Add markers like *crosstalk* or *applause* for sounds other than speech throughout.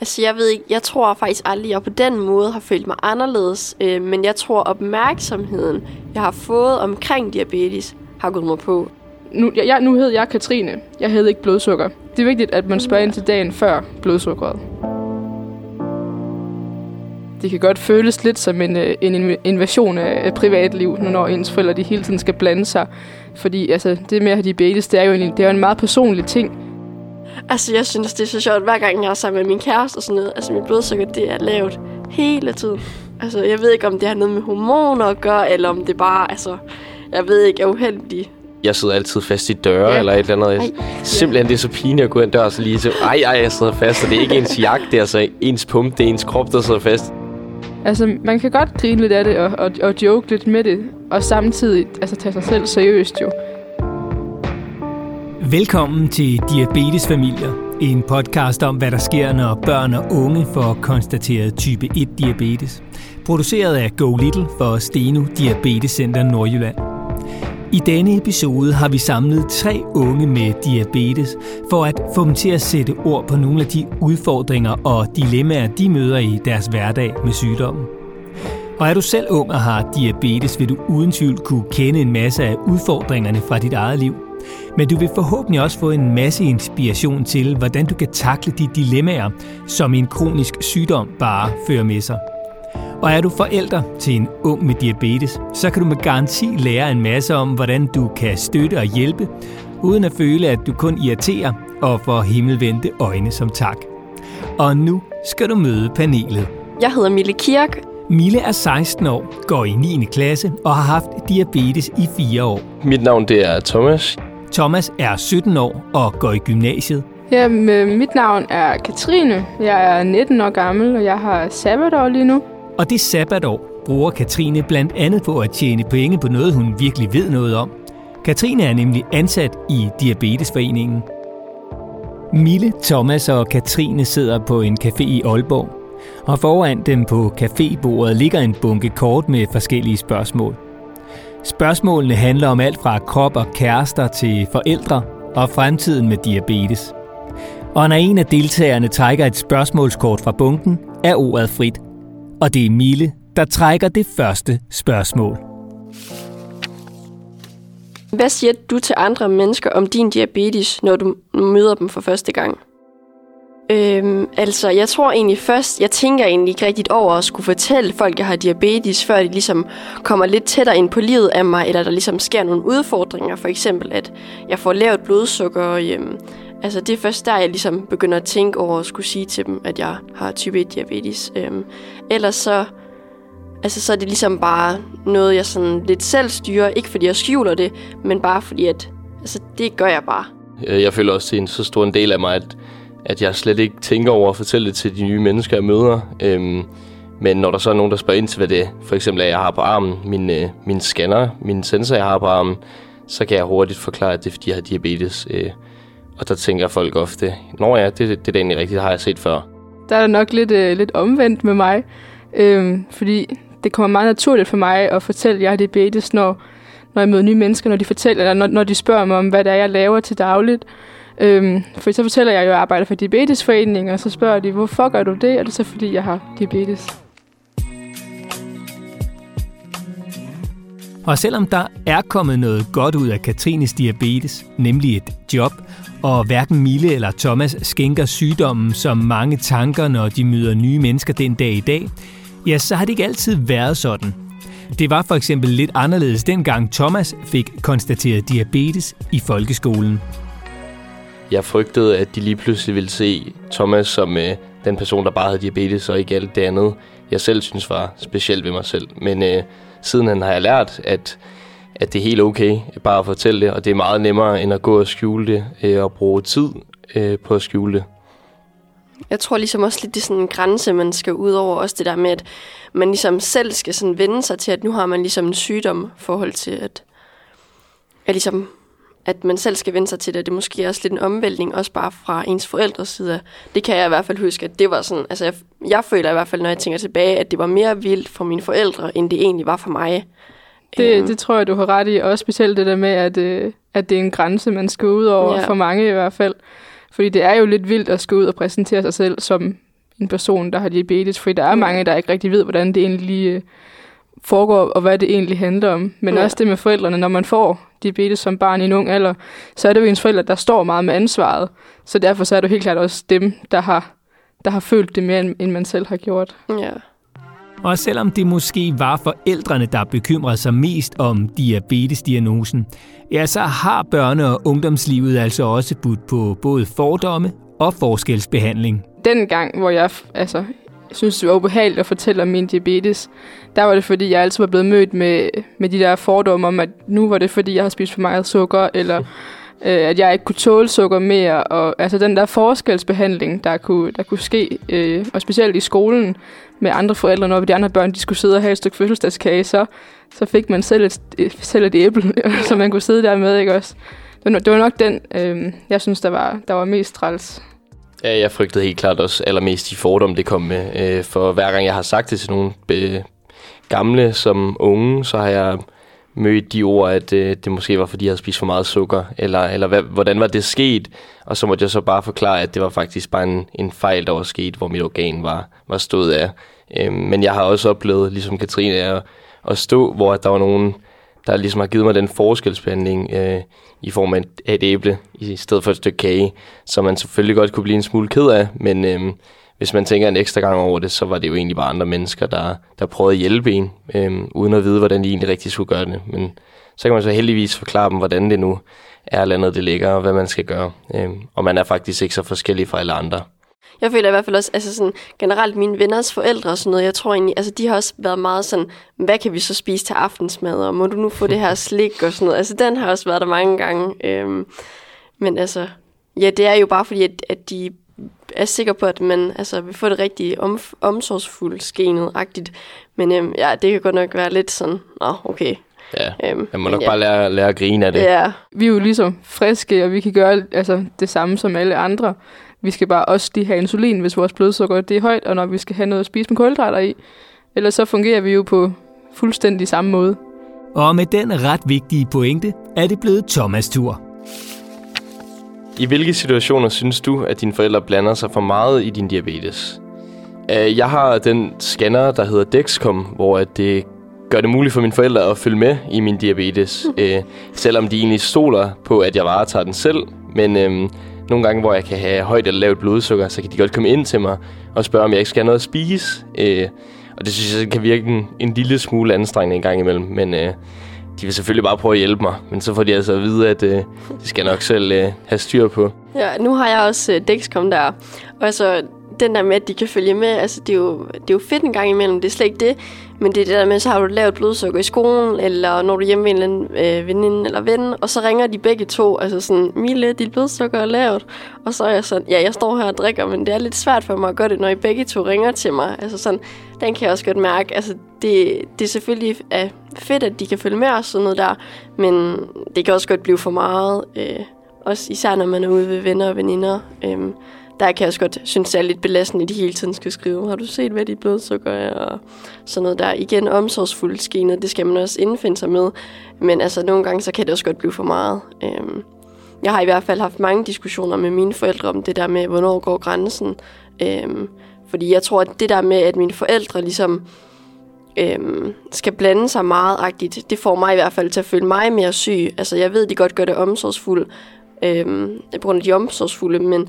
Altså, jeg ved ikke, jeg tror faktisk aldrig, at jeg på den måde har følt mig anderledes, øh, men jeg tror, opmærksomheden, jeg har fået omkring diabetes, har gået mig på. Nu, jeg, nu hed jeg Katrine. Jeg havde ikke blodsukker. Det er vigtigt, at man spørger ind til dagen før blodsukkeret. Det kan godt føles lidt som en, øh, en invasion af privatliv, når ens forældre de hele tiden skal blande sig. Fordi altså, det med at have diabetes, det er jo en, det er jo en meget personlig ting. Altså, jeg synes, det er så sjovt, hver gang jeg er sammen med min kæreste og sådan noget. Altså, mit blodsukker, det er lavt hele tiden. Altså, jeg ved ikke, om det har noget med hormoner at gøre, eller om det bare, altså, jeg ved ikke, er uheldig. Jeg sidder altid fast i døre ja. eller et eller andet. Ej, Simpelthen, det er så pinligt at gå ind dør og så lige til, ej, ej, jeg sidder fast, og det er ikke ens jakke, det er altså ens pump, det er ens krop, der sidder fast. Altså, man kan godt grine lidt af det og, og, og joke lidt med det, og samtidig altså, tage sig selv seriøst jo. Velkommen til Diabetesfamilier, en podcast om, hvad der sker, når børn og unge får konstateret type 1-diabetes. Produceret af Go Little for Steno Diabetes Center Nordjylland. I denne episode har vi samlet tre unge med diabetes for at få dem til at sætte ord på nogle af de udfordringer og dilemmaer, de møder i deres hverdag med sygdommen. Og er du selv ung og har diabetes, vil du uden tvivl kunne kende en masse af udfordringerne fra dit eget liv. Men du vil forhåbentlig også få en masse inspiration til, hvordan du kan takle de dilemmaer, som en kronisk sygdom bare fører med sig. Og er du forælder til en ung med diabetes, så kan du med garanti lære en masse om, hvordan du kan støtte og hjælpe, uden at føle, at du kun irriterer og får himmelvendte øjne som tak. Og nu skal du møde panelet. Jeg hedder Mille Kirk. Mille er 16 år, går i 9. klasse og har haft diabetes i 4 år. Mit navn det er Thomas. Thomas er 17 år og går i gymnasiet. Ja, mit navn er Katrine. Jeg er 19 år gammel, og jeg har sabbatår lige nu. Og det sabbatår bruger Katrine blandt andet på at tjene penge på noget, hun virkelig ved noget om. Katrine er nemlig ansat i Diabetesforeningen. Mille, Thomas og Katrine sidder på en café i Aalborg. Og foran dem på cafébordet ligger en bunke kort med forskellige spørgsmål. Spørgsmålene handler om alt fra krop og kærester til forældre og fremtiden med diabetes. Og når en af deltagerne trækker et spørgsmålskort fra bunken, er ordet frit – og det er Mille, der trækker det første spørgsmål. Hvad siger du til andre mennesker om din diabetes, når du møder dem for første gang? Øhm, altså, jeg tror egentlig først, jeg tænker egentlig ikke rigtigt over at skulle fortælle folk, jeg har diabetes, før de ligesom kommer lidt tættere ind på livet af mig, eller der ligesom sker nogle udfordringer, for eksempel at jeg får lavt blodsukker, og øhm, Altså det er først der, jeg ligesom begynder at tænke over at skulle sige til dem, at jeg har type 1 diabetes. Øhm, ellers så, altså så er det ligesom bare noget, jeg sådan lidt selv styrer. Ikke fordi jeg skjuler det, men bare fordi, at altså, det gør jeg bare. Øh, jeg føler også, det er en så stor en del af mig, at, at jeg slet ikke tænker over at fortælle det til de nye mennesker, jeg møder. Øhm, men når der så er nogen, der spørger ind til, hvad det for eksempel er, jeg har på armen, min, øh, min scanner, min sensor, jeg har på armen, så kan jeg hurtigt forklare, at det er, fordi jeg har diabetes. Øh, og der tænker folk ofte, Nå ja, det, det, det er egentlig rigtigt, det har jeg set før. Der er nok lidt, øh, lidt omvendt med mig, øh, fordi det kommer meget naturligt for mig at fortælle, at jeg har diabetes, når, når jeg møder nye mennesker, når de fortæller, eller når, når de spørger mig om, hvad det er, jeg laver til dagligt. Øhm, for så fortæller jeg jo, at jeg arbejder for Diabetesforeningen, og så spørger de, hvorfor gør du det? Og det er så, fordi jeg har diabetes. Og selvom der er kommet noget godt ud af Katrines diabetes, nemlig et job, og hverken Mille eller Thomas skænker sygdommen som mange tanker, når de møder nye mennesker den dag i dag, ja, så har det ikke altid været sådan. Det var for eksempel lidt anderledes dengang Thomas fik konstateret diabetes i folkeskolen. Jeg frygtede, at de lige pludselig ville se Thomas som øh, den person, der bare havde diabetes, og ikke alt det andet, jeg selv synes var specielt ved mig selv. Men øh, sidenhen har jeg lært, at, at det er helt okay bare at fortælle det, og det er meget nemmere end at gå og skjule det øh, og bruge tid øh, på at skjule det. Jeg tror ligesom også lidt, det er sådan en grænse, man skal ud over. Også det der med, at man ligesom selv skal sådan vende sig til, at nu har man ligesom en sygdom forhold til, at, at, ligesom, at man selv skal vende sig til det. Det er måske også lidt en omvæltning, også bare fra ens forældres side. Det kan jeg i hvert fald huske, at det var sådan, altså jeg, jeg føler i hvert fald, når jeg tænker tilbage, at det var mere vildt for mine forældre, end det egentlig var for mig. Det, øhm. det tror jeg, du har ret i. Også specielt det der med, at, øh, at det er en grænse, man skal ud over, ja. for mange i hvert fald. Fordi det er jo lidt vildt at skulle ud og præsentere sig selv som en person, der har diabetes, fordi der er mange, der ikke rigtig ved, hvordan det egentlig lige øh, foregår, og hvad det egentlig handler om. Men ja. også det med forældrene, når man får diabetes som barn i en ung alder, så er det jo ens forældre, der står meget med ansvaret. Så derfor så er det jo helt klart også dem, der har, der har følt det mere, end man selv har gjort. Ja. Og selvom det måske var forældrene, der bekymrede sig mest om diabetesdiagnosen, ja, så har børne- og ungdomslivet altså også budt på både fordomme og forskelsbehandling. Den gang, hvor jeg altså, synes, det var ubehageligt at fortælle om min diabetes, der var det, fordi jeg altid var blevet mødt med, med de der fordomme om, at nu var det, fordi jeg har spist for meget sukker, eller *laughs* øh, at jeg ikke kunne tåle sukker mere. Og altså den der forskelsbehandling, der kunne, der kunne ske, øh, og specielt i skolen med andre forældre, når de andre børn de skulle sidde og have et stykke fødselsdagskage, så, så fik man selv et, selv et æble, *laughs* så man kunne sidde der med, ikke også? Det var, det var nok den, øh, jeg synes, der var, der var mest træls. Ja, jeg frygtede helt klart også allermest de fordomme, det kom med. Øh, for hver gang jeg har sagt det til nogle be- gamle som unge, så har jeg mødt de ord, at øh, det måske var, fordi jeg havde spist for meget sukker, eller, eller hvad, hvordan var det sket? Og så måtte jeg så bare forklare, at det var faktisk bare en, en fejl, der var sket, hvor mit organ var, var stået af. Øh, men jeg har også oplevet, ligesom Katrine, at, at stå, hvor der var nogen, der ligesom har givet mig den forskelsbehandling øh, i form af et æble i stedet for et stykke kage, som man selvfølgelig godt kunne blive en smule ked af, men øh, hvis man tænker en ekstra gang over det, så var det jo egentlig bare andre mennesker, der, der prøvede at hjælpe en, øh, uden at vide, hvordan de egentlig rigtig skulle gøre det. Men så kan man så heldigvis forklare dem, hvordan det nu er landet, det ligger, og hvad man skal gøre. Øh, og man er faktisk ikke så forskellig fra alle andre. Jeg føler i hvert fald også, altså sådan, generelt mine venners forældre og sådan noget, jeg tror egentlig, altså de har også været meget sådan, hvad kan vi så spise til aftensmad, og må du nu få det her *laughs* slik og sådan noget. Altså den har også været der mange gange. Øhm, men altså, ja, det er jo bare fordi, at, at de er sikre på, at man altså, vil få det rigtig om, omsorgsfuldt skenet-agtigt. Men øhm, ja, det kan godt nok være lidt sådan, nå, okay. Ja, øhm, man må nok ja. bare lære, lære at grine af det. Ja. Vi er jo ligesom friske, og vi kan gøre altså, det samme som alle andre. Vi skal bare også lige have insulin, hvis vores blodsukker det er højt, og når vi skal have noget at spise med kulhydrater i. Ellers så fungerer vi jo på fuldstændig samme måde. Og med den ret vigtige pointe er det blevet Thomas tur. I hvilke situationer synes du, at dine forældre blander sig for meget i din diabetes? Øh, jeg har den scanner, der hedder Dexcom, hvor det gør det muligt for mine forældre at følge med i min diabetes. Mm. selvom de egentlig stoler på, at jeg varetager den selv. Men øhm, nogle gange, hvor jeg kan have højt eller lavt blodsukker, så kan de godt komme ind til mig og spørge, om jeg ikke skal have noget at spise. Øh, og det synes jeg kan virke en, en lille smule anstrengende en gang imellem. Men øh, de vil selvfølgelig bare prøve at hjælpe mig. Men så får de altså at vide, at øh, de skal nok selv øh, have styr på. Ja, nu har jeg også øh, Dexcom der. Og altså, den der med, at de kan følge med, altså det er, jo, det er jo fedt en gang imellem, det er slet ikke det. Men det er det der med, så har du lavet blodsukker i skolen, eller når du er hjemme med en øh, veninde eller ven, og så ringer de begge to, altså sådan, Mille, dit blodsukker er lavt. Og så er jeg sådan, ja, jeg står her og drikker, men det er lidt svært for mig at gøre det, når I begge to ringer til mig. Altså sådan, den kan jeg også godt mærke. Altså, det, det er selvfølgelig er fedt, at de kan følge med os sådan noget der, men det kan også godt blive for meget, øh, også især når man er ude ved venner og veninder. Øh, der kan jeg også godt synes, det er lidt belastende, at de hele tiden skal skrive, har du set, hvad dit blodsukker er, og sådan noget der. Igen, omsorgsfuldt skener, det skal man også indfinde sig med, men altså nogle gange, så kan det også godt blive for meget. Øhm, jeg har i hvert fald haft mange diskussioner med mine forældre om det der med, hvornår går grænsen. Øhm, fordi jeg tror, at det der med, at mine forældre ligesom øhm, skal blande sig meget agtigt, det får mig i hvert fald til at føle mig mere syg. Altså jeg ved, de godt gør det omsorgsfuldt, øhm, på grund af de omsorgsfulde, men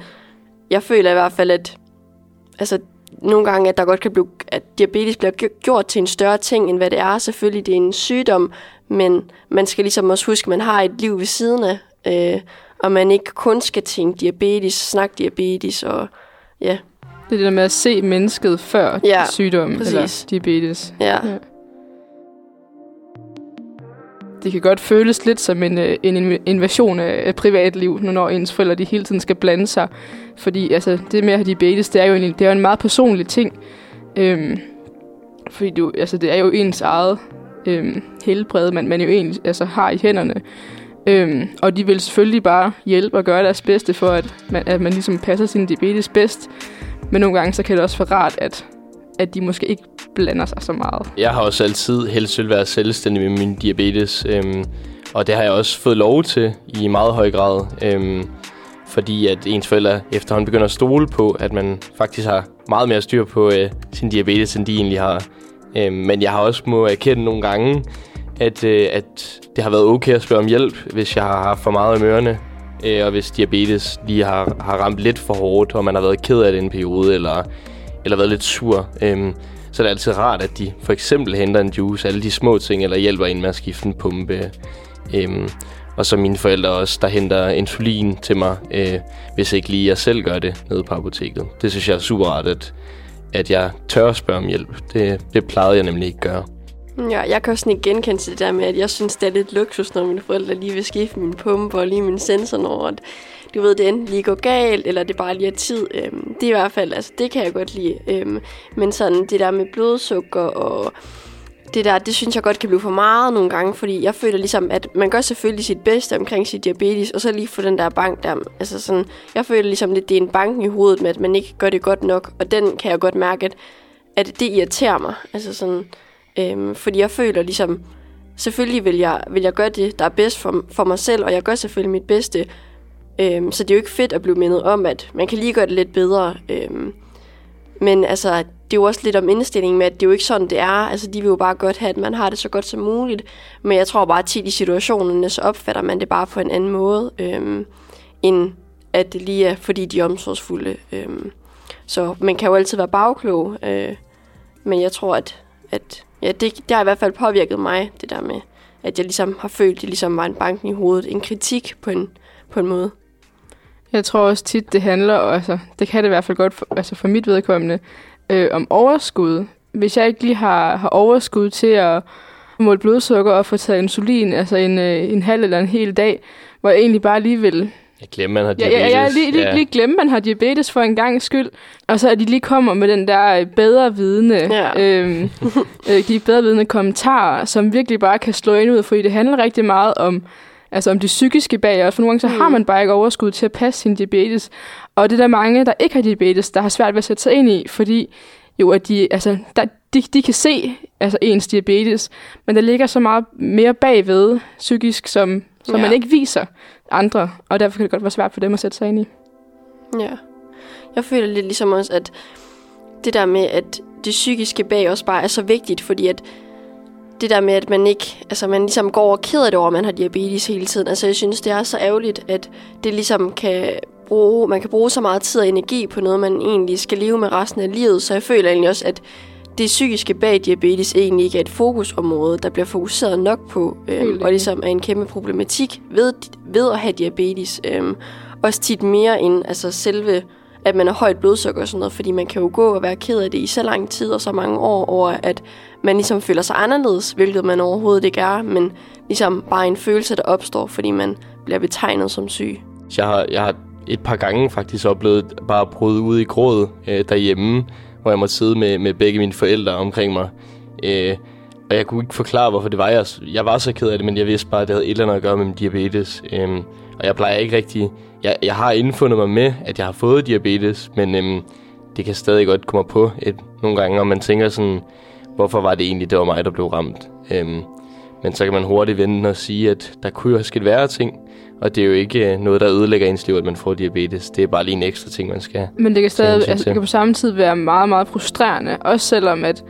jeg føler i hvert fald, at altså, nogle gange, at der godt kan blive, at diabetes bliver gjort til en større ting, end hvad det er. Selvfølgelig, det er en sygdom, men man skal ligesom også huske, at man har et liv ved siden af, øh, og man ikke kun skal tænke diabetes, snakke diabetes, og ja. Det er det der med at se mennesket før ja, sygdommen, præcis. eller diabetes. Ja. ja det kan godt føles lidt som en, øh, en invasion af privatliv, når ens forældre de hele tiden skal blande sig. Fordi altså, det med at have diabetes, det er jo en, det er jo en meget personlig ting. Øhm, fordi du, altså, det er jo ens eget øhm, helbred, man, man jo egentlig altså, har i hænderne. Øhm, og de vil selvfølgelig bare hjælpe og gøre deres bedste for, at man, at man ligesom passer sin diabetes bedst. Men nogle gange så kan det også være rart, at at de måske ikke blander sig så meget. Jeg har også altid helst vil være selvstændig med min diabetes, øhm, og det har jeg også fået lov til i meget høj grad. Øhm, fordi at ens forældre efterhånden begynder at stole på, at man faktisk har meget mere styr på øh, sin diabetes, end de egentlig har. Øhm, men jeg har også må erkende nogle gange, at, øh, at det har været okay at spørge om hjælp, hvis jeg har haft for meget i mørene, øh, og hvis diabetes lige har, har ramt lidt for hårdt, og man har været ked af det en periode, eller, eller været lidt sur. Øhm, så er det altid rart, at de for eksempel henter en juice, alle de små ting, eller hjælper en med at skifte en pumpe. Øhm, og så mine forældre også, der henter insulin til mig, øh, hvis ikke lige jeg selv gør det nede på apoteket. Det synes jeg er super rart, at, at jeg tør at spørge om hjælp. Det, det plejede jeg nemlig ikke gøre. Ja, jeg kan også ikke genkende til det der med, at jeg synes, det er lidt luksus, når mine forældre lige vil skifte min pumpe og lige min sensor, når at, du ved, det enten lige går galt, eller det bare lige er tid. Øhm, det er i hvert fald, altså det kan jeg godt lide. Øhm, men sådan det der med blodsukker og det der, det synes jeg godt kan blive for meget nogle gange, fordi jeg føler ligesom, at man gør selvfølgelig sit bedste omkring sit diabetes, og så lige få den der bank der. Altså sådan, jeg føler ligesom lidt, det er en bank i hovedet med, at man ikke gør det godt nok, og den kan jeg godt mærke, at, at det irriterer mig. Altså sådan, øhm, fordi jeg føler ligesom, selvfølgelig vil jeg, vil jeg gøre det, der er bedst for, for mig selv, og jeg gør selvfølgelig mit bedste. Øhm, så det er jo ikke fedt at blive mindet om, at man kan lige gøre det lidt bedre. Øhm, men altså, det er jo også lidt om indstillingen med, at det er jo ikke sådan, det er. Altså, de vil jo bare godt have, at man har det så godt som muligt. Men jeg tror bare, at tit i situationerne, så opfatter man det bare på en anden måde, øhm, end at det lige er, fordi de er omsorgsfulde. Øhm, så man kan jo altid være bagklog, øh, men jeg tror, at, at ja, det, det har i hvert fald påvirket mig, det der med, at jeg ligesom har følt, at det ligesom var en banken i hovedet, en kritik på en, på en måde. Jeg tror også tit, det handler, altså, det kan det i hvert fald godt for, altså for mit vedkommende, øh, om overskud. Hvis jeg ikke lige har, har overskud til at måle blodsukker og få taget insulin, altså en, øh, en halv eller en hel dag, hvor jeg egentlig bare lige vil Jeg glemmer, man har Ja, diabetes. ja, ja lige, lige, lige glemme, man har diabetes for en gang skyld. Og så at de lige kommer med den der øh, bedre vidne, Ja. øhm, øh, de bedre vidne kommentarer, som virkelig bare kan slå ind ud, fordi det handler rigtig meget om, altså om det psykiske bag os. For nogle gange så har man bare ikke overskud til at passe sin diabetes. Og det er der mange, der ikke har diabetes, der har svært ved at sætte sig ind i, fordi jo, at de, altså, der, de, de kan se altså, ens diabetes, men der ligger så meget mere bagved psykisk, som, som Ja. man ikke viser andre, og derfor kan det godt være svært for dem at sætte sig ind i. Ja. Jeg føler lidt ligesom også, at det der med, at det psykiske bag også bare er så vigtigt, fordi at det der med, at man ikke, altså man ligesom går og keder det over, at man har diabetes hele tiden. Altså jeg synes, det er så ærgerligt, at det ligesom kan bruge, man kan bruge så meget tid og energi på noget, man egentlig skal leve med resten af livet. Så jeg føler egentlig også, at det psykiske bag diabetes egentlig ikke er et fokusområde, der bliver fokuseret nok på, øhm, og ligesom er en kæmpe problematik ved, ved at have diabetes. Øhm, også tit mere end altså selve, at man har højt blodsukker og sådan noget, fordi man kan jo gå og være ked af det i så lang tid og så mange år over, at man ligesom føler sig anderledes, hvilket man overhovedet ikke er, men ligesom bare en følelse, der opstår, fordi man bliver betegnet som syg. Jeg har, jeg har et par gange faktisk oplevet bare at bryde ud i gråd øh, derhjemme, hvor jeg måtte sidde med, med begge mine forældre omkring mig. Øh, og jeg kunne ikke forklare, hvorfor det var. Jeg, jeg var så ked af det, men jeg vidste bare, at det havde et eller andet at gøre med min diabetes. Øh, og jeg plejer ikke rigtig... Jeg, jeg har indfundet mig med, at jeg har fået diabetes, men øh, det kan stadig godt komme på et, nogle gange, og man tænker sådan, hvorfor var det egentlig, det var mig, der blev ramt. Øh, men så kan man hurtigt vende og sige, at der kunne jo have sket værre ting. Og det er jo ikke øh, noget, der ødelægger ens liv, at man får diabetes. Det er bare lige en ekstra ting, man skal. Men det kan stadig, altså, det kan på samme tid være meget, meget frustrerende. Også selvom, at,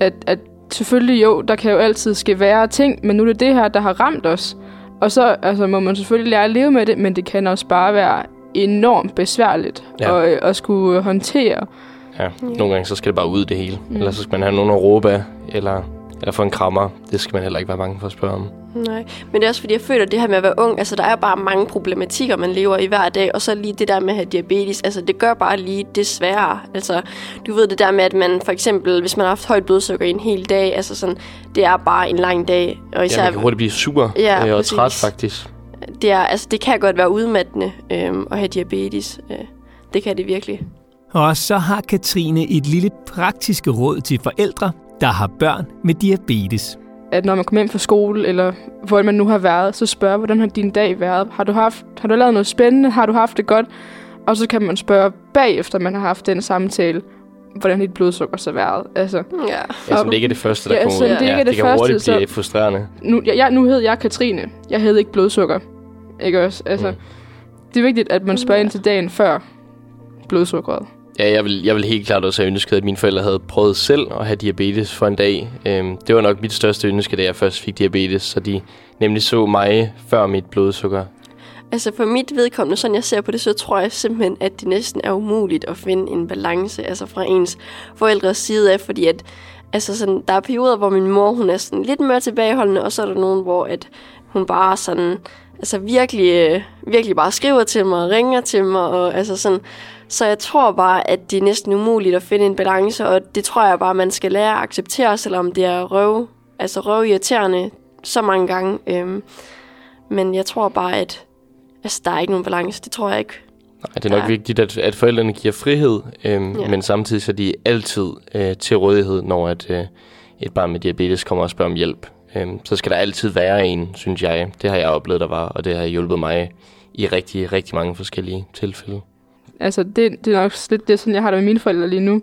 at, at selvfølgelig jo, der kan jo altid ske værre ting, men nu er det det her, der har ramt os. Og så altså, må man selvfølgelig lære at leve med det, men det kan også bare være enormt besværligt Ja. at, at skulle håndtere. Ja, nogle gange så skal det bare ud det hele. Mm. Ellers så skal man have nogen at råbe af, eller, eller få en krammer. Det skal man heller ikke være bange for at spørge om. Nej, men det er også fordi, jeg føler, at det her med at være ung, altså der er bare mange problematikker, man lever i hver dag, og så lige det der med at have diabetes, altså det gør bare lige det sværere. Altså, du ved det der med, at man for eksempel, hvis man har haft højt blodsukker i en hel dag, altså sådan, det er bare en lang dag. Og Ja, især, man kan hurtigt blive super Ja, øh, og præcis. træt faktisk. det, er, altså, det kan godt være udmattende øhm, at have diabetes. Øh, det kan det virkelig. Og så har Katrine et lille praktiske råd til forældre, der har børn med diabetes. At når man kommer hjem fra skole, eller hvor man nu har været, så spørg, hvordan har din dag været? Har du, haft, har du lavet noget spændende? Har du haft det godt? Og så kan man spørge bagefter, man har haft den samtale, hvordan dit blodsukker så har været. Altså, Ja. Ja, som det ikke er det første, der Ja, kommer ud. det ikke er ja, det det kan første, hurtigt blive så- frustrerende. nu, jeg, jeg, nu hed jeg Katrine. Jeg havde ikke blodsukker. Ikke også? Altså, Mm. det er vigtigt, at man spørger ind til dagen før blodsukkeret. Ja, jeg vil, jeg vil helt klart også have ønsket, at mine forældre havde prøvet selv at have diabetes for en dag. Øhm, det var nok mit største ønske, da jeg først fik diabetes, så de nemlig så mig før mit blodsukker. Altså for mit vedkommende, sådan jeg ser på det, så tror jeg simpelthen, at det næsten er umuligt at finde en balance altså fra ens forældres side af, fordi at altså sådan, der er perioder, hvor min mor hun er sådan lidt mere tilbageholdende, og så er der nogen, hvor at hun bare sådan, altså virkelig, øh, virkelig bare skriver til mig og ringer til mig, og altså sådan, så jeg tror bare, at det er næsten umuligt at finde en balance, og det tror jeg bare, man skal lære at acceptere, selvom det er røv, altså røv irriterende så mange gange. Øhm, men jeg tror bare, at altså, der er ikke nogen balance. Det tror jeg ikke. Nej, det er nok Ja. vigtigt, at, at forældrene giver frihed, øhm, Ja. ja. men samtidig så er de altid øh, til rådighed, når at, øh, et barn med diabetes kommer og spørger om hjælp. Øhm, så skal der altid være en, synes jeg. Det har jeg oplevet, der var, og det har hjulpet mig i rigtig, rigtig mange forskellige tilfælde. Altså, det, det er nok lidt det, sådan jeg har det med mine forældre lige nu.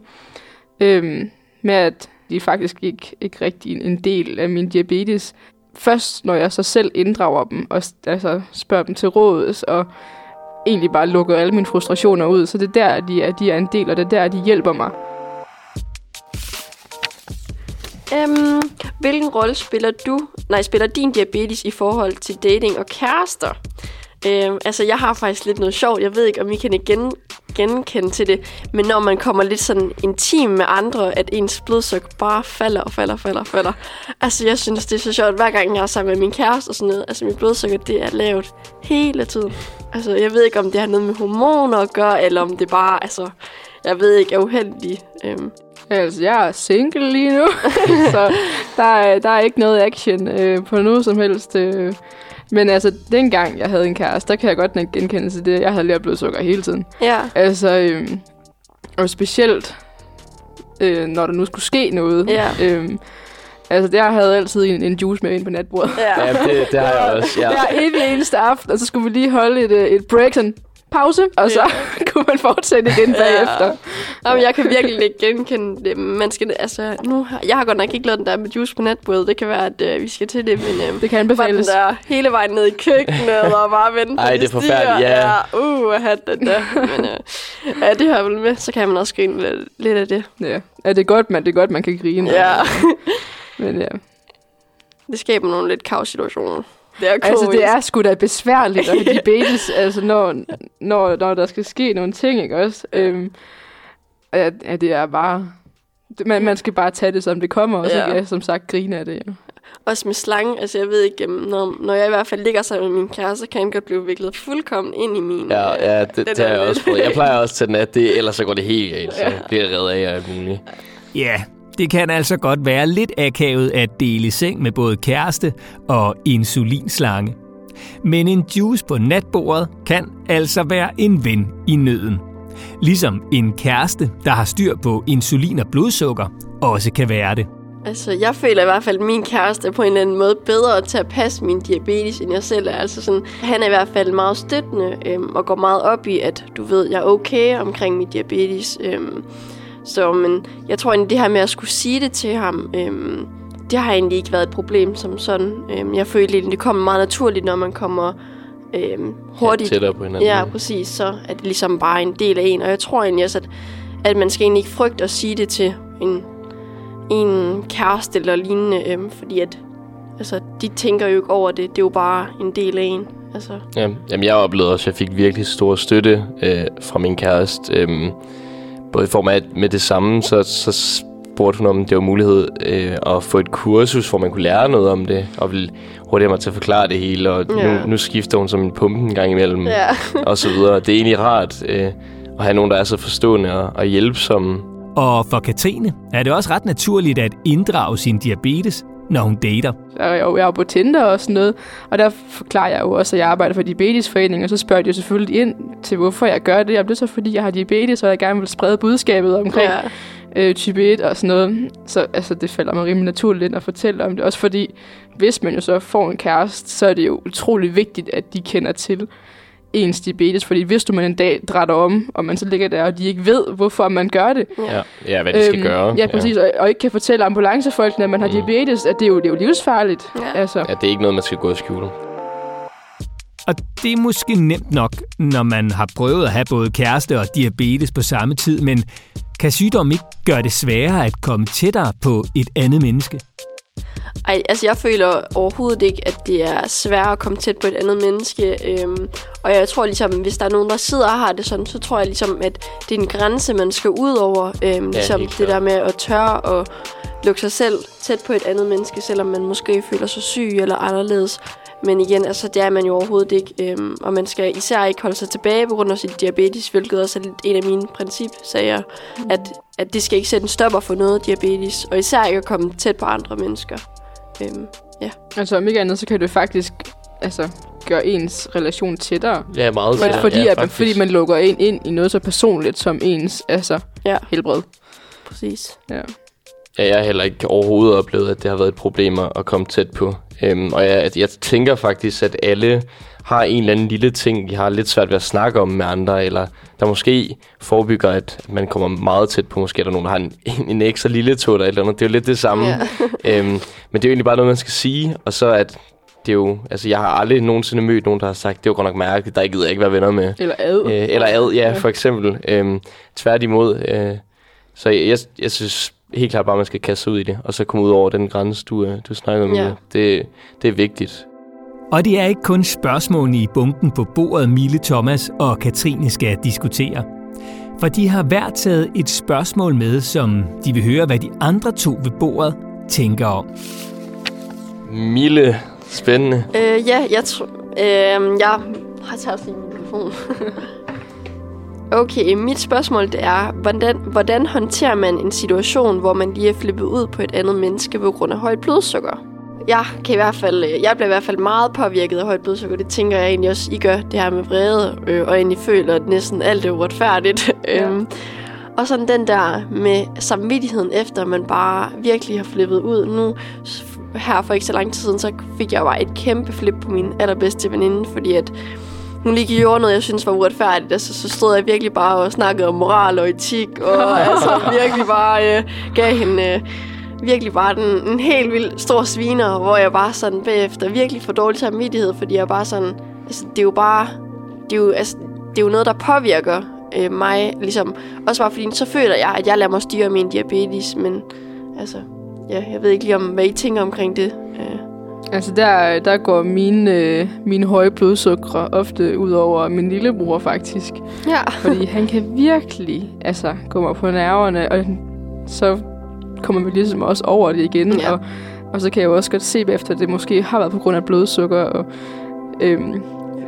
Øhm, med at de faktisk ikke, ikke rigtig en- del af min diabetes. Først når jeg så selv inddrager dem og altså, spørger dem til råds og egentlig bare lukker alle mine frustrationer ud. Så det er der, de er, de er en del, og det er der, de hjælper mig. Øhm, hvilken rolle spiller du, nej, spiller din diabetes i forhold til dating og kærester? Øhm, altså, jeg har faktisk lidt noget sjovt. Jeg ved ikke, om I kan igen, genkende til det. Men når man kommer lidt sådan intim med andre, at ens blodsukker bare falder og falder og falder og falder. Altså, jeg synes, det er så sjovt, hver gang jeg er sammen med min kæreste og sådan noget. Altså, mit blodsukker, det er lavt hele tiden. Altså, jeg ved ikke, om det har noget med hormoner at gøre, eller om det bare, altså, jeg ved ikke, er uheldig. Øhm, Altså, jeg er single lige nu, *laughs* så der er, der er ikke noget action øh, på noget som helst. Øh. Men altså, dengang jeg havde en kæreste, der kan jeg godt genkende til det. Jeg havde lavt blodsukker hele tiden. ja. Altså, øhm, og specielt, øh, når der nu skulle ske noget. Ja. Øhm, altså, der havde jeg altid en, en juice med ind på natbordet. Ja. Ja, det, det har jeg også. Ja. Hver evig eneste aften, og så skulle vi lige holde et, øh, et break, sådan pause, og så *laughs* kunne man fortsætte igen bagefter. Jamen, jeg kan virkelig ikke genkende det. Man skal, altså, nu jeg har godt nok ikke lavet den der med juice på natbordet. Det kan være, at øh, vi skal til det, men øh, Det kan var den anbefales. der hele vejen ned i køkkenet og bare vente Ej, de det er forfærdeligt, ja. ja. Uh, at have den der. Men øh, ja, det hører vel med. Så kan man også grine lidt, lidt af det. Ja. ja, det er godt, man, det er godt, man kan grine. Ja. Men ja. Det skaber nogle lidt kaos-situationer. Det er Altså, komisk. det er sgu da besværligt at have *laughs* diabetes, altså, når, når, når der skal ske nogle ting, ikke også? Øhm, ja, ja, det er bare... Man, man skal bare tage det, som det kommer, og så Ja. jeg som sagt grine af det. Ja. Også med slange. Altså, jeg ved ikke, når, når jeg i hvert fald ligger sammen med min kæreste, kan han godt blive viklet fuldkommen ind i min... Ja, øh, ja det, det, er har jeg også prøvet. Jeg plejer også til den, at det, *laughs* ellers så går det helt galt. Så bliver jeg reddet af og muligt. Ja, det kan altså godt være lidt akavet at dele seng med både kæreste og insulinslange. Men en juice på natbordet kan altså være en ven i nøden. Ligesom en kæreste, der har styr på insulin og blodsukker, også kan være det. Altså, jeg føler i hvert fald, at min kæreste er på en eller anden måde bedre til at passe min diabetes, end jeg selv er. Altså sådan, han er i hvert fald meget støttende øhm, og går meget op i, at du ved, jeg er okay omkring min diabetes. Øhm, så men jeg tror egentlig, det her med at skulle sige det til ham, øhm, det har egentlig ikke været et problem som sådan. Øhm, jeg føler egentlig, det kommer meget naturligt, når man kommer øhm, hurtigt Tættere på hinanden. Ja, præcis. Så er det ligesom bare en del af en. Og jeg tror egentlig også, at, at man skal egentlig ikke frygte at sige det til en, en kæreste eller lignende, øhm, fordi at altså, de tænker jo ikke over det. Det er jo bare en del af en. Altså, Ja, jamen jeg oplevede også, at jeg fik virkelig stor støtte øh, fra min kæreste. Øh, både i form af, at med det samme, så, så spurgte hun, om det var mulighed øh, at få et kursus, hvor man kunne lære noget om det, og ville hurtigere mig til at forklare det hele, og Ja. nu, nu skifter hun som en pumpe en gang imellem, ja. *laughs* og så videre. Det er egentlig rart øh, at have nogen, der er så forstående og, og hjælpsomme. Og for Katrine er det også ret naturligt at inddrage sin diabetes, når hun dater. Jeg er jo jeg er jo på Tinder og sådan noget, og der forklarer jeg jo også, at jeg arbejder for Diabetesforeningen, og så spørger de jo selvfølgelig ind til, hvorfor jeg gør det. Og det er så, fordi jeg har diabetes, og jeg gerne vil sprede budskabet omkring ja. øh, type 1 og sådan noget. Så altså, det falder mig rimelig naturligt ind at fortælle om det. Også fordi, hvis man jo så får en kæreste, så er det jo utrolig vigtigt, at de kender til ens diabetes. Fordi hvis du man en dag drætter om, og man så ligger der, og de ikke ved, hvorfor man gør det. Ja, ja hvad de skal gøre. Ja, præcis. Og, og ikke kan fortælle ambulancefolkene, at man har diabetes, at det er jo, det er jo livsfarligt. Ja. Altså. Ja, det er ikke noget, man skal gå og skjule. Og det er måske nemt nok, når man har prøvet at have både kæreste og diabetes på samme tid, men kan sygdommen ikke gøre det sværere at komme tættere på et andet menneske? Ej, altså jeg føler overhovedet ikke, at det er svært at komme tæt på et andet menneske. Øhm, og jeg tror ligesom, hvis der er nogen, der sidder og har det sådan, så tror jeg ligesom, at det er en grænse, man skal ud over. Øhm, ligesom det der med at tørre og lukke sig selv tæt på et andet menneske, selvom man måske føler sig syg eller anderledes. Men igen, altså, det er man jo overhovedet ikke. Øhm, og man skal især ikke holde sig tilbage på grund af sit diabetes, hvilket også er lidt en af mine principsager, mm. at, at det skal ikke sætte en stopper for noget diabetes, og især ikke at komme tæt på andre mennesker. Øhm, ja. Altså om ikke andet, så kan det faktisk altså, gøre ens relation tættere. Ja, meget Men tættere. fordi, ja, at man, fordi man lukker en ind i noget så personligt som ens altså, Ja, helbred. præcis. Ja. Ja, jeg har heller ikke overhovedet oplevet, at det har været et problem at komme tæt på. Øhm, og jeg, jeg tænker faktisk, at alle har en eller anden lille ting, de har lidt svært ved at snakke om med andre, eller der måske forebygger, at man kommer meget tæt på. Måske er der nogen, der har en, en ekstra lille tog eller et eller andet. Det er jo lidt det samme. Ja. *laughs* øhm, men det er jo egentlig bare noget, man skal sige. Og så at det er jo... Altså, jeg har aldrig nogensinde mødt nogen, der har sagt, det var godt nok mærkeligt, der gider jeg ikke være venner med. Eller ad. Øh, eller ad, ja, for eksempel. Øhm, tværtimod. Øh, så jeg, jeg, jeg synes helt klart bare, at man skal kaste sig ud i det, og så komme ud over den grænse, du, øh, du snakker om. Ja. Det, det er vigtigt. Og det er ikke kun spørgsmålene i bunken på bordet, Mille, Thomas og Katrine skal diskutere. For de har hver taget et spørgsmål med, som de vil høre, hvad de andre to ved bordet tænker om. Mille, spændende. Øh, ja, jeg tror... Øh, jeg har taget min telefon. Okay, mit spørgsmål det er, hvordan, hvordan håndterer man en situation, hvor man lige er flippet ud på et andet menneske på grund af højt blodsukker? Jeg, kan i hvert fald, øh, jeg bliver i hvert fald meget påvirket af højt blodsukker. Det tænker jeg egentlig også, I gør, det her med vrede, øh, og egentlig føler, at næsten alt er uretfærdigt. *laughs* Ja. Øhm, og sådan den der med samvittigheden efter, man bare virkelig har flippet ud. Nu her for ikke så lang tid siden, så fik jeg bare et kæmpe flip på min allerbedste veninde, fordi at hun lige gjorde noget, jeg synes var uretfærdigt. Altså, så stod jeg virkelig bare og snakkede om moral og etik, og *laughs* altså virkelig bare øh, gav hende øh, virkelig bare den, en helt vild stor sviner, hvor jeg bare sådan bagefter virkelig får dårlig samvittighed, fordi jeg bare sådan, altså det er jo bare, det er jo, altså, det er jo noget, der påvirker øh, mig, ligesom, også bare fordi, så føler jeg, at jeg lader mig styre min diabetes, men altså, ja, jeg ved ikke lige om, hvad I tænker omkring det. Øh, Altså der, der går mine, øh, mine høje blodsukker ofte ud over min lillebror faktisk. ja. Fordi han kan virkelig altså, gå mig på nerverne, og så kommer vi ligesom også over det igen. Ja. Og, og så kan jeg jo også godt se efter, at det måske har været på grund af blodsukker. Og, øhm,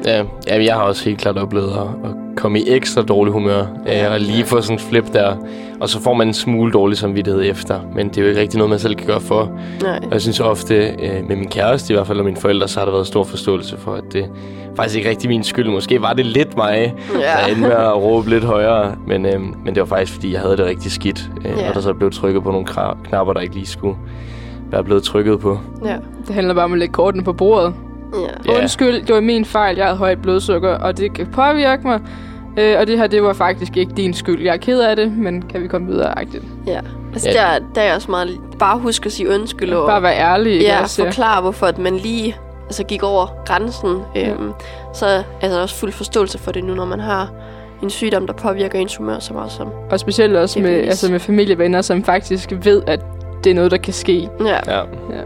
Ja, ja, jeg har også helt klart oplevet at, at komme i ekstra dårlig humør. Ja, og lige få sådan en flip der. Og så får man en smule dårlig samvittighed efter. Men det er jo ikke rigtig noget, man selv kan gøre for. Nej. Og jeg synes ofte, øh, med min kæreste i hvert fald, og mine forældre, så har der været stor forståelse for, at det faktisk ikke rigtig min skyld. Måske var det lidt mig, der Ja. endte med at råbe lidt højere. Men, øh, men det var faktisk, fordi jeg havde det rigtig skidt. Øh, Ja. Og der så blev trykket på nogle knapper, der ikke lige skulle være blevet trykket på. Ja. det handler bare om at lægge kortene på bordet. Ja. Ja. Undskyld, det var min fejl. Jeg havde højt blodsukker, og det kan påvirke mig. Øh, og det her, det var faktisk ikke din skyld. Jeg er ked af det, men kan vi komme videre? Agtigt. Ja. Altså, Ja. der, der er også meget... Bare husk at sige undskyld. Og, Bare være ærlig. ja, også? forklare, hvorfor at man lige altså, gik over grænsen. Øhm, så er der også fuld forståelse for det nu, når man har en sygdom, der påvirker ens humør så meget som... Og specielt også med, altså med familievenner, som faktisk ved, at det er noget, der kan ske. Ja, Ja, ja.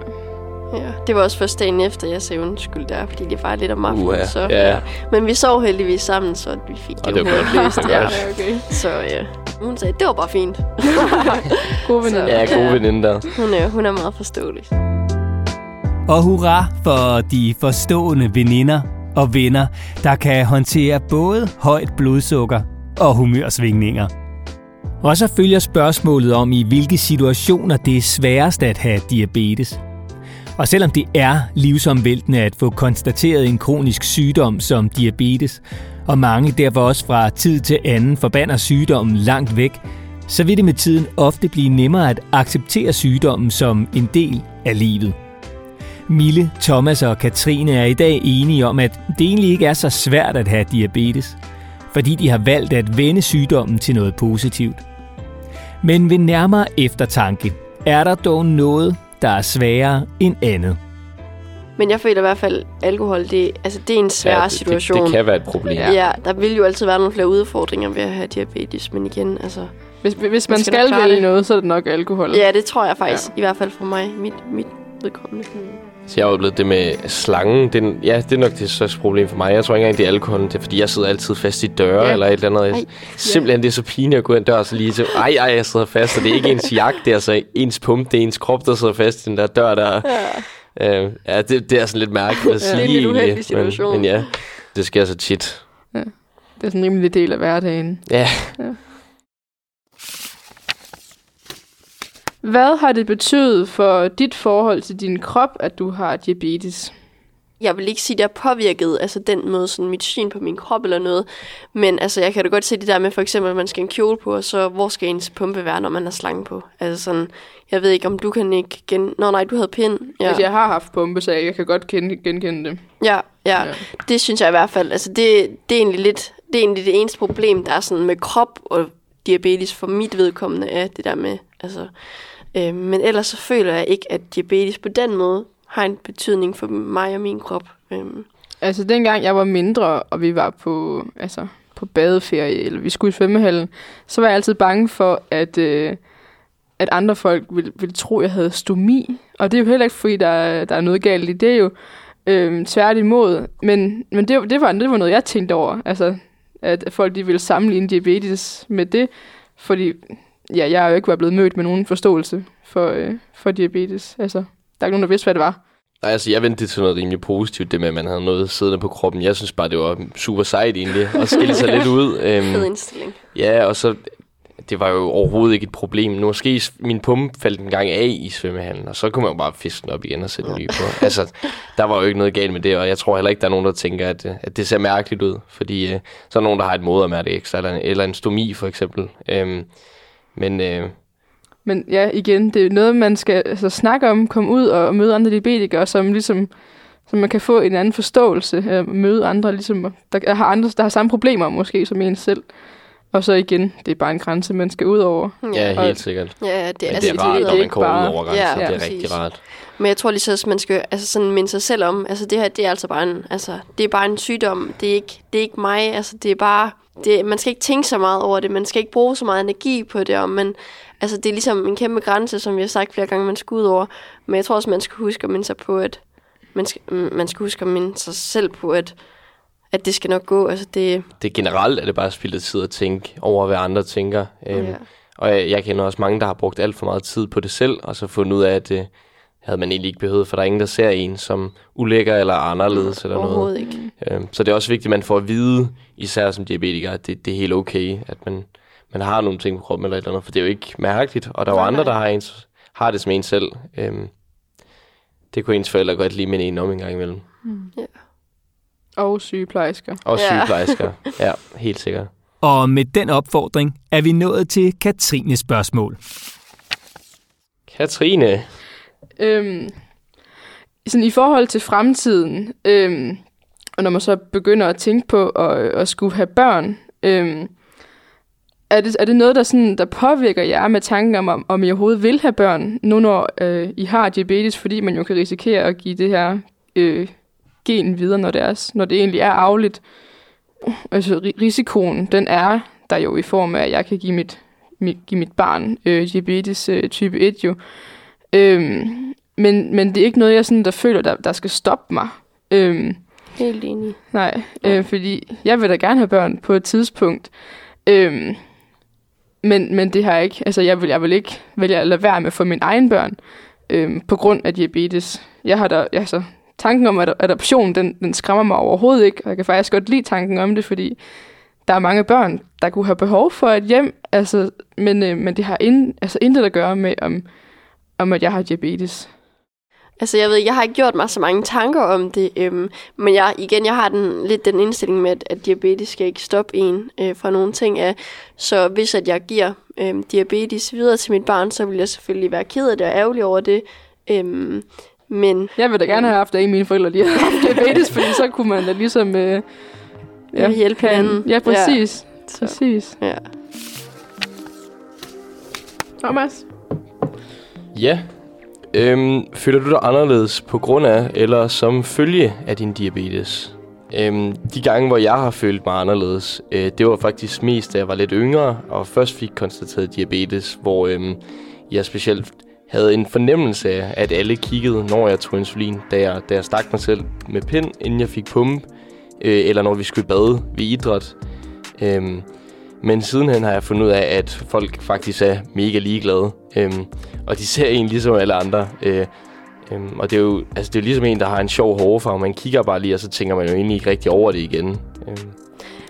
Det var også først dagen efter, jeg sagde undskyld der, fordi det var lidt om aftenen. Uha, så, ja. Men vi sov heldigvis sammen, så vi fik Og det, det jo godt. løst. *laughs* Ja. okay. Så ja. Hun sagde, det var bare fint. *laughs* Gode venner. ja gode veninde der. Hun er, hun er meget forståelig. Og hurra for de forstående veninder og venner, der kan håndtere både højt blodsukker og humørsvingninger. Og så følger spørgsmålet om, i hvilke situationer det er sværest at have diabetes. Og selvom det er livsomvæltende at få konstateret en kronisk sygdom som diabetes, og mange derfor også fra tid til anden forbander sygdommen langt væk, så vil det med tiden ofte blive nemmere at acceptere sygdommen som en del af livet. Mille, Thomas og Katrine er i dag enige om, at det egentlig ikke er så svært at have diabetes, fordi de har valgt at vende sygdommen til noget positivt. Men ved nærmere eftertanke er der dog noget, der er sværere end andet. Men jeg føler i hvert fald, at alkohol, det, altså, det er en svær ja, det, situation. Det, det kan være et problem. Ja. ja, der vil jo altid være nogle flere udfordringer ved at have diabetes, men igen, altså... Hvis, hvis man skal skal, klare vælge noget, så er det nok alkohol. Ja, det tror jeg faktisk, ja. i hvert fald for mig, mit, mit vedkommende. Så jeg har oplevet det med slangen. Det er, ja, det er nok det største problem for mig. Jeg tror ikke engang, det er alkoholen. Det er, fordi jeg sidder altid fast i døre Ja. ja. eller et eller andet. Ej. Simpelthen, det er så pinligt at gå ind dør og så lige til, ej, ej, jeg sidder fast. Og det er ikke ens jakke, det er altså ens pump. Det er ens krop, der sidder fast i den der dør der. Ja. Øh, ja, det, det er sådan lidt mærkeligt at Ja. sige. Det er en lidt uheldig situation. Men, men ja, det sker så tit. Det er sådan en rimelig del af hverdagen. Ja, Hvad har det betydet for dit forhold til din krop, at du har diabetes? Jeg vil ikke sige, at har påvirket altså, den måde, sådan mit syn på min krop eller noget. Men altså, jeg kan da godt se det der med, for eksempel, at man skal en kjole på, og så hvor skal ens pumpe være, når man har slange på? Altså sådan, jeg ved ikke, om du kan ikke gen... Nå nej, du havde pind. Ja. Altså, jeg har haft pumpe, så jeg kan godt kende, genkende det. ja, ja. Ja. Det synes jeg i hvert fald. Altså, det, det er egentlig lidt... Det er egentlig det eneste problem, der er sådan med krop og diabetes for mit vedkommende, er det der med... Altså, øh, men ellers så føler jeg ikke, at diabetes på den måde har en betydning for mig og min krop. Øh. Altså, dengang jeg var mindre, og vi var på, altså, på badeferie, eller vi skulle i svømmehallen, så var jeg altid bange for, at, øh, at andre folk ville, ville tro, jeg havde stomi. Og det er jo heller ikke, fordi der, der er noget galt i det. Det er jo øh, tværtimod. Men, men det, det, var, det var noget, jeg tænkte over. Altså, at folk de ville sammenligne diabetes med det. Fordi ja, jeg har jo ikke været blevet mødt med nogen forståelse for, øh, for diabetes. Altså, der er ikke nogen, der vidste, hvad det var. Nej, altså jeg vendte det til noget rimelig positivt, det med, at man havde noget siddende på kroppen. Jeg synes bare, det var super sejt egentlig, at *laughs* skille sig lidt ud. fed Øhm, indstilling. ja, og så, det var jo overhovedet ikke et problem. Nu måske min pumpe faldt en gang af i svømmehallen, og så kunne man jo bare fiske den op igen og sætte en ny på. *laughs* Altså, der var jo ikke noget galt med det, og jeg tror heller ikke, der er nogen, der tænker, at, øh, at det ser mærkeligt ud. Fordi øh, så er nogen, der har et modermærke ekstra, eller en, eller en stomi for eksempel. Øhm, men øh, Men ja, igen, det er noget, man skal altså, snakke om, komme ud og møde andre diabetikere, som ligesom så man kan få en anden forståelse, øh, møde andre, ligesom, der har andre, der har samme problemer måske som en selv. Og så igen, det er bare en grænse, man skal ud over. ja, og- helt sikkert. Ja, det er, Men altså, det er rart, det, når man ikke kommer bare- ud over grænsen. Ja, det er præcis. rigtig rart. Men jeg tror lige så, at man skal altså sådan minde sig selv om, altså det her, det er altså bare en, altså, det er bare en sygdom. Det er ikke, det er ikke mig. Altså det er bare, det, man skal ikke tænke så meget over det. Man skal ikke bruge så meget energi på det. Og man, altså det er ligesom en kæmpe grænse, som vi har sagt flere gange, man skal ud over. Men jeg tror også, man skal huske at minde sig på, at man skal, mm, man skal huske at minde sig selv på, at, at det skal nok gå. Altså det, Det generelt er det bare spildet tid at tænke over, hvad andre tænker. Øhm, ja. Og jeg, jeg kender også mange, der har brugt alt for meget tid på det selv, og så fundet ud af, at det havde man egentlig ikke behøvet, for der er ingen, der ser en som ulækker eller anderledes eller noget. overhovedet ikke. Øhm, så det er også vigtigt, at man får at vide, især som diabetiker, at det, det er helt okay, at man, man har nogle ting på kroppen eller et eller andet, for det er jo ikke mærkeligt, og der er jo andre, der har, ens, har det som en selv. Øhm, det kunne ens forældre godt lige minde en om en gang imellem. Og sygeplejersker. Og Ja. sygeplejersker. *laughs* ja, helt sikkert. Og med den opfordring er vi nået til Katrines spørgsmål. Katrine, Øhm, sådan i forhold til fremtiden, øhm, og når man så begynder at tænke på at, at skulle have børn, øhm, er, det, er det noget, der, sådan, der påvirker jer med tanken om, om, I overhovedet vil have børn, nu når øh, I har diabetes, fordi man jo kan risikere at give det her øh, gen videre, når det, er, når det egentlig er arveligt. Altså risikoen, den er der jo i form af, at jeg kan give mit, mit, give mit barn øh, diabetes øh, type 1 jo. Øhm, men, men det er ikke noget, jeg sådan, der føler, der, der skal stoppe mig. Øhm, Helt enig. nej, øh, fordi jeg vil da gerne have børn på et tidspunkt. Øhm, men, men det har jeg ikke. Altså, jeg vil, jeg vil ikke vælge at lade være med for mine egne børn øhm, på grund af diabetes. Jeg har da, altså, tanken om ad- adoption, den, den skræmmer mig overhovedet ikke, og jeg kan faktisk godt lide tanken om det, fordi der er mange børn, der kunne have behov for et hjem, altså, men, øh, men det har ind, altså, intet at gøre med, om, om at jeg har diabetes. Altså, jeg ved, jeg har ikke gjort mig så mange tanker om det, øhm, men jeg, igen, jeg har den, lidt den indstilling med, at, at diabetes skal ikke stoppe en øh, fra nogle ting af. Så hvis at jeg giver øhm, diabetes videre til mit barn, så vil jeg selvfølgelig være ked af det og ærgerlig over det. Øhm, men Jeg vil da gerne have haft, at mine forældre lige havde haft *laughs* diabetes, fordi så kunne man da ligesom... Øh, Ja, hjælpe hinanden. Ja, præcis. Ja. Præcis. ja. Thomas? Ja. Øhm, føler du dig anderledes på grund af eller som følge af din diabetes? Øhm, de gange, hvor jeg har følt mig anderledes, øh, det var faktisk mest, da jeg var lidt yngre og først fik konstateret diabetes, hvor øhm, jeg specielt havde en fornemmelse af, at alle kiggede, når jeg tog insulin, da jeg, da jeg stak mig selv med pind, inden jeg fik pumpe, øh, eller når vi skulle bade ved idræt. Øhm, men sidenhen har jeg fundet ud af, at folk faktisk er mega ligeglade. Øhm, og de ser en ligesom alle andre. Øh, øhm, og det er, jo, altså, det er ligesom en, der har en sjov hårfarve. Man kigger bare lige, og så tænker man jo egentlig ikke rigtig over det igen. Øhm.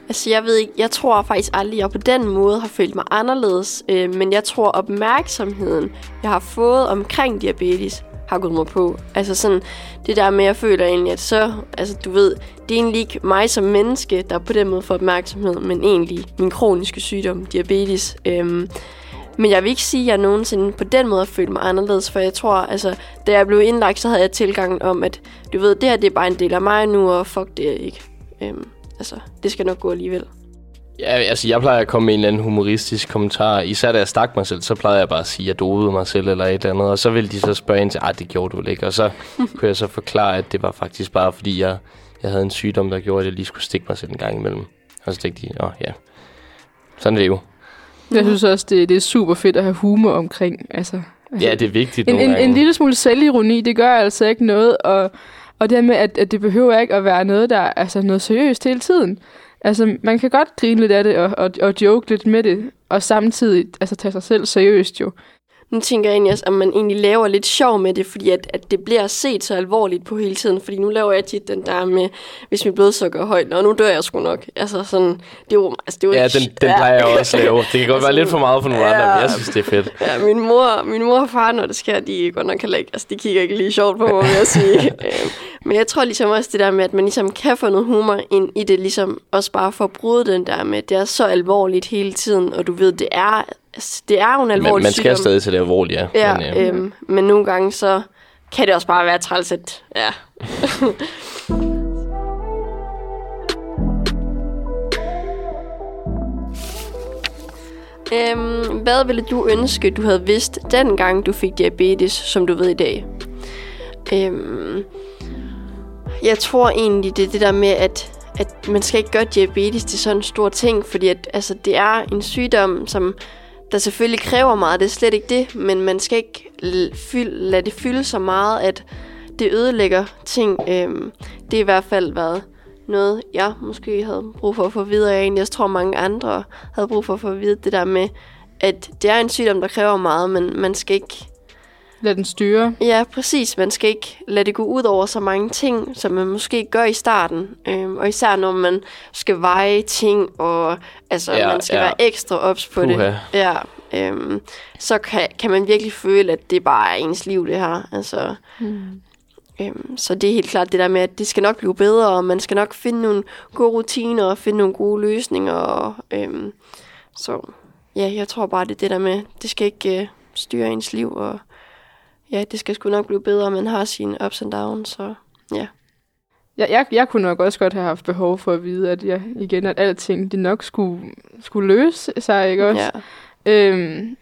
Altså, jeg ved ikke, jeg tror faktisk aldrig, jeg på den måde har følt mig anderledes. Øh, men jeg tror, opmærksomheden, jeg har fået omkring diabetes, har gået mig på. Altså sådan, det der med, at jeg føler egentlig, at så, altså du ved, det er egentlig ikke mig som menneske, der på den måde får opmærksomhed, men egentlig min kroniske sygdom, diabetes. Øhm, men jeg vil ikke sige, at jeg nogensinde på den måde har følt mig anderledes, for jeg tror, altså, da jeg blev indlagt, så havde jeg tilgangen om, at du ved, det her det er bare en del af mig nu, og fuck det ikke. Øhm, altså, det skal nok gå alligevel. Ja, altså jeg plejer at komme med en eller anden humoristisk kommentar. Især da jeg stak mig selv, så plejede jeg bare at sige, at jeg dovede mig selv eller et eller andet. Og så ville de så spørge ind til, at det gjorde du vel ikke. Og så *laughs* kunne jeg så forklare, at det var faktisk bare fordi, jeg, jeg havde en sygdom, der gjorde, at jeg lige skulle stikke mig selv en gang imellem. Og så tænkte de, åh ja, sådan er det jo. Jeg synes også, det, det er super fedt at have humor omkring. Altså, altså Ja, det er vigtigt en, en, en lille smule selvironi, det gør altså ikke noget. Og, og det med, at, at det behøver ikke at være noget, der er altså noget seriøst hele tiden. Altså, man kan godt grine lidt af det og, og, og joke lidt med det, og samtidig altså, tage sig selv seriøst jo. Nu tænker jeg egentlig også, at man egentlig laver lidt sjov med det, fordi at, at det bliver set så alvorligt på hele tiden. Fordi nu laver jeg tit den der med, hvis mit blodsukker er højt, og nu dør jeg sgu nok. Altså sådan, det er jo, altså, det er jo Ja, den, den plejer jeg også at lave. Det kan godt være lidt for meget for nogle Ja. andre, men jeg synes, det er fedt. Ja, min mor, min mor og far, når det sker, de godt nok heller ikke, altså de kigger ikke lige sjovt på mig, vil jeg sige. *laughs* Øhm, Men jeg tror ligesom også det der med, at man ligesom kan få noget humor ind i det, ligesom også bare for at bryde den der med, at det er så alvorligt hele tiden, og du ved, det er, altså, det er jo en alvorlig Men man skal sygdom. stadig til det alvorligt, ja. Ja, men, øh, øhm, men nogle gange så kan det også bare være træls, at, ja. *laughs* øhm, hvad ville du ønske, du havde vidst dengang, du fik diabetes, som du ved i dag? Øhm, jeg tror egentlig, det er det der med, at, at man skal ikke gøre diabetes til sådan en stor ting, fordi at, altså, det er en sygdom, som der selvfølgelig kræver meget, det er slet ikke det, men man skal ikke fyld, lade det fylde så meget, at det ødelægger ting. Øhm, det er i hvert fald været noget, jeg måske havde brug for at få videre. Jeg tror, mange andre havde brug for at få videre det der med, at det er en sygdom, der kræver meget, men man skal ikke Lad den styre. Ja, præcis. Man skal ikke lade det gå ud over så mange ting, som man måske gør i starten. Øhm, og især når man skal veje ting, og altså, Ja, man skal ja. være ekstra ops på Puha. det. Ja, øhm, så kan, kan man virkelig føle, at det bare er ens liv, det her. Altså, Mm. øhm, så det er helt klart det der med, at det skal nok blive bedre, og man skal nok finde nogle gode rutiner, og finde nogle gode løsninger. Og, øhm, så ja, jeg tror bare, det er det der med, det skal ikke øh, styre ens liv, og ja, det skal sgu nok blive bedre, man har sine ups and downs, så ja. Jeg, jeg, jeg kunne nok også godt have haft behov for at vide, at jeg, igen, at alting det nok skulle, skulle løse sig, ikke også? ja. Øhm,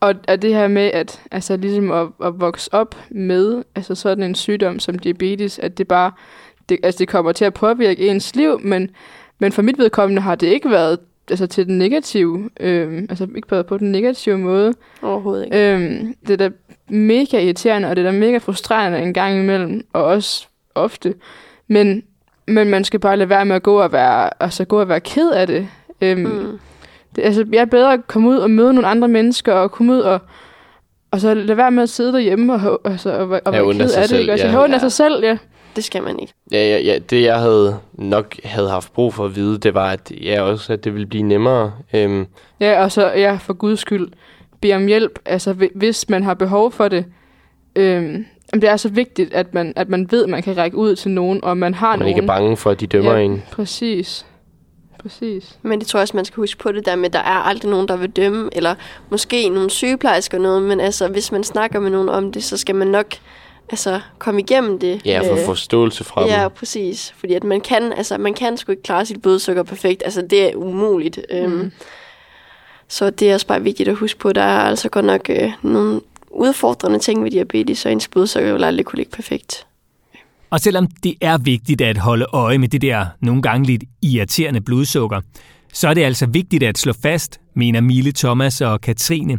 og, og det her med, at altså, ligesom at, at vokse op med altså, sådan en sygdom som diabetes, at det bare det, altså, det kommer til at påvirke ens liv, men, men for mit vedkommende har det ikke været altså, til den negative, øhm, altså ikke været på den negative måde. Overhovedet ikke. Øhm, det er da mega irriterende, og det er da mega frustrerende en gang imellem, og også ofte. Men, men man skal bare lade være med at gå og være, altså, gå og være ked af det. Øhm, Mm. det, altså, jeg er bedre at komme ud og møde nogle andre mennesker, og komme ud og, og så lade være med at sidde derhjemme og, altså, og, og være ked sig af det. selv, Ikke? Altså, ja. af sig selv, ja. Det skal man ikke. Ja, ja, ja, det jeg havde nok havde haft brug for at vide, det var, at, ja, også, at det ville blive nemmere. Øhm, Ja, og så ja, for guds skyld, bede om hjælp, altså hvi- hvis man har behov for det. Øhm, det er så vigtigt, at man, at man ved, at man kan række ud til nogen, og man har man nogen. ikke er bange for, at de dømmer Ja. en. Præcis. Præcis. Men det tror jeg også, man skal huske på det der med, at der er aldrig nogen, der vil dømme, eller måske nogle sygeplejersker og noget, men altså, hvis man snakker med nogen om det, så skal man nok altså, komme igennem det. Ja, for Øh, forståelse fra Ja, dem. præcis. Fordi at man kan, altså, man kan sgu ikke klare sit blodsukker perfekt. Altså, det er umuligt. Mm. Øhm, så det er også bare vigtigt at huske på, at der er altså godt nok øh, nogle udfordrende ting ved diabetes, så ens blodsukker vil aldrig kunne ligge perfekt. Og selvom det er vigtigt at holde øje med det der nogle gange lidt irriterende blodsukker, så er det altså vigtigt at slå fast, mener Mille Thomas og Katrine,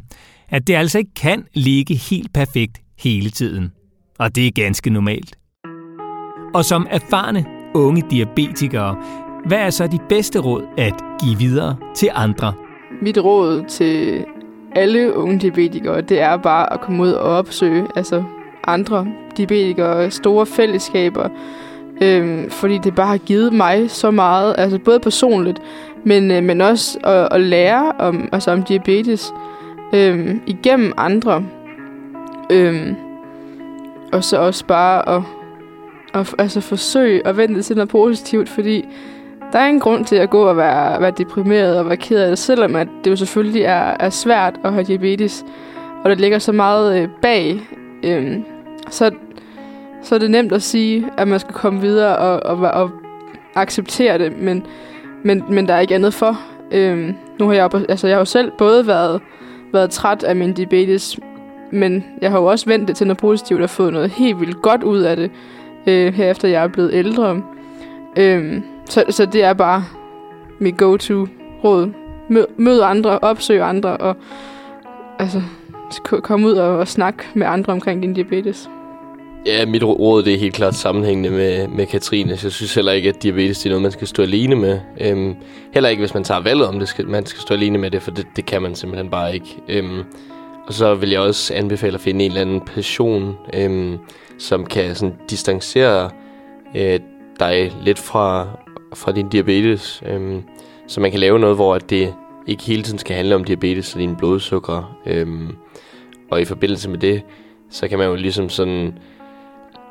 at det altså ikke kan ligge helt perfekt hele tiden. Og det er ganske normalt. Og som erfarne unge diabetikere, hvad er så de bedste råd at give videre til andre? Mit råd til alle unge diabetikere, det er bare at komme ud og opsøge altså andre diabetikere, store fællesskaber, øhm, fordi det bare har givet mig så meget, altså både personligt, men, øh, men også at, at lære om, altså om diabetes øhm, igennem andre. Øhm, og så også bare at, at altså forsøge at vente til noget positivt, fordi der er en grund til at gå og være, være deprimeret og være ked af det, selvom at det jo selvfølgelig er, er svært at have diabetes, og der ligger så meget øh, bag, øh, så, så er det nemt at sige, at man skal komme videre og, og, og acceptere det, men, men, men der er ikke andet for. Øhm, nu har jeg, altså jeg har jo selv både været, været træt af min diabetes, men jeg har jo også vendt det til noget positivt og fået noget helt vildt godt ud af det, øh, herefter jeg er blevet ældre. Øhm, så, så det er bare mit go-to råd. Mød, mød andre, opsøg andre, og altså, kom ud og, og snak med andre omkring din diabetes. Ja, mit råd det er helt klart sammenhængende med, med Katrine. Så jeg synes heller ikke, at diabetes det er noget, man skal stå alene med. Øhm, heller ikke, hvis man tager valget om, det skal, man skal stå alene med det, for det, det kan man simpelthen bare ikke. Øhm, og så vil jeg også anbefale at finde en eller anden passion, øhm, som kan sådan, distancere øh, dig lidt fra fra din diabetes. Øhm, så man kan lave noget, hvor det ikke hele tiden skal handle om diabetes og dine blodsukker. Øhm, og i forbindelse med det, så kan man jo ligesom sådan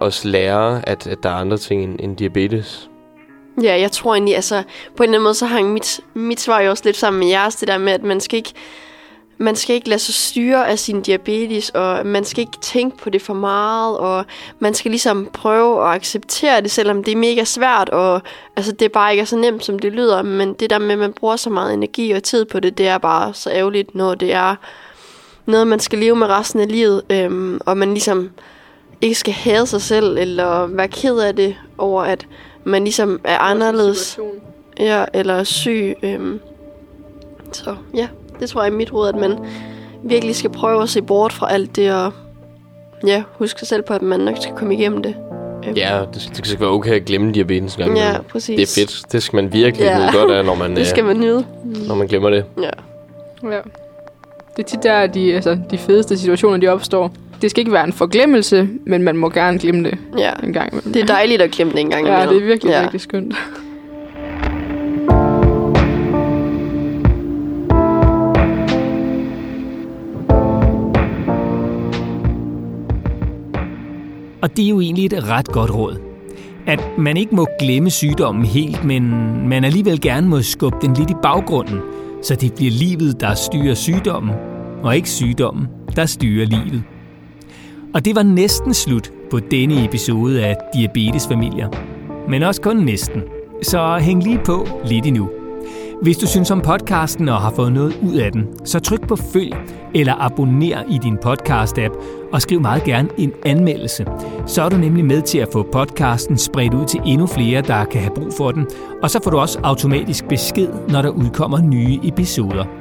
også lære, at, at der er andre ting end, end diabetes. Ja, jeg tror egentlig, altså på en eller anden måde, så hang mit, mit svar jo også lidt sammen med jeres, det der med, at man skal ikke man skal ikke lade sig styre af sin diabetes, og man skal ikke tænke på det for meget, og man skal ligesom prøve at acceptere det, selvom det er mega svært, og altså, det er bare ikke så nemt, som det lyder, men det der med, at man bruger så meget energi og tid på det, det er bare så ærgerligt, når det er noget, man skal leve med resten af livet, øhm, og man ligesom ikke skal hade sig selv, eller være ked af det over, at man ligesom er anderledes. Ja, eller syg. Øhm. Så ja. Det tror jeg er mit råd, at man virkelig skal prøve at se bort fra alt det, og ja, huske sig selv på, at man nok skal komme igennem det. Ja, det, det skal være okay at glemme diabetes gang. Ja, præcis. Det er fedt. Det skal man virkelig ja. nyde godt af, når man, *laughs* det skal man nyde. Når man glemmer det. Ja. ja. Det er tit der, de, altså, de fedeste situationer, de opstår. Det skal ikke være en forglemmelse, men man må gerne glemme det ja. en gang imellem. Det er dejligt at glemme det en gang imellem. Ja, det er virkelig, ja. virkelig skønt. Og det er jo egentlig et ret godt råd. At man ikke må glemme sygdommen helt, men man alligevel gerne må skubbe den lidt i baggrunden, så det bliver livet, der styrer sygdommen, og ikke sygdommen, der styrer livet. Og det var næsten slut på denne episode af Diabetesfamilier. Men også kun næsten. Så hæng lige på lidt endnu. Hvis du synes om podcasten og har fået noget ud af den, så tryk på følg eller abonner i din podcast-app og skriv meget gerne en anmeldelse. Så er du nemlig med til at få podcasten spredt ud til endnu flere, der kan have brug for den, og så får du også automatisk besked, når der udkommer nye episoder.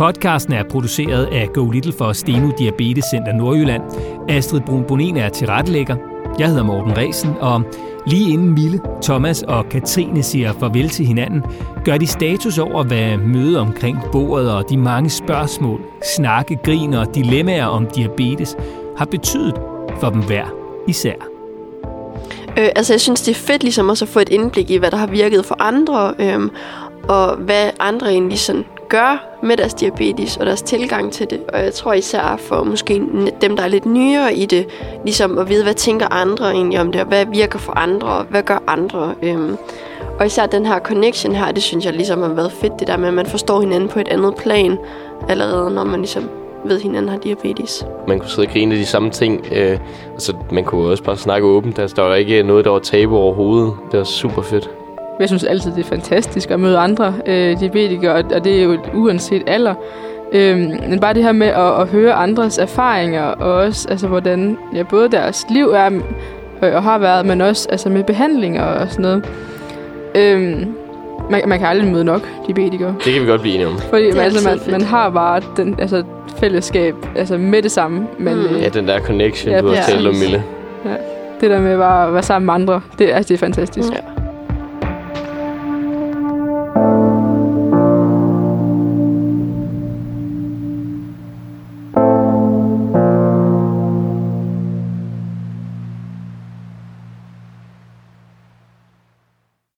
Podcasten er produceret af Go Little for Steno Diabetes Center Nordjylland. Astrid Brun Bonin er tilrettelægger. Jeg hedder Morten Resen, og lige inden Mille, Thomas og Katrine siger farvel til hinanden, gør de status over, hvad møde omkring bordet og de mange spørgsmål, snakke, grin og dilemmaer om diabetes har betydet for dem hver især. Øh, altså, jeg synes, det er fedt ligesom også at få et indblik i, hvad der har virket for andre, øh, og hvad andre egentlig sådan gør med deres diabetes og deres tilgang til det. Og jeg tror især for måske dem, der er lidt nyere i det, ligesom at vide, hvad tænker andre egentlig om det, og hvad virker for andre, og hvad gør andre. Øhm, og især den her connection her, det synes jeg ligesom har været fedt, det der med, at man forstår hinanden på et andet plan, allerede når man ligesom ved, at hinanden har diabetes. Man kunne sidde og grine af de samme ting. Øh, altså, man kunne også bare snakke åbent. Altså, der var ikke noget, der var tabu overhovedet. Det var super fedt. Jeg synes altid, det er fantastisk at møde andre øh, diabetikere, og, det er jo uanset alder. Øhm, men bare det her med at, at høre andres erfaringer, og også altså, hvordan ja, både deres liv er øh, og har været, men også altså, med behandlinger og sådan noget. Øhm, man, man kan aldrig møde nok diabetikere. Det kan vi godt blive enige om. Fordi Det er altså, man, man har bare den, altså, fællesskab altså, med det samme. Men Mm. mm. Ja, den der connection, Ja, du har talt om, Mille. det der med bare at være sammen med andre, det, altså, det er fantastisk. Ja.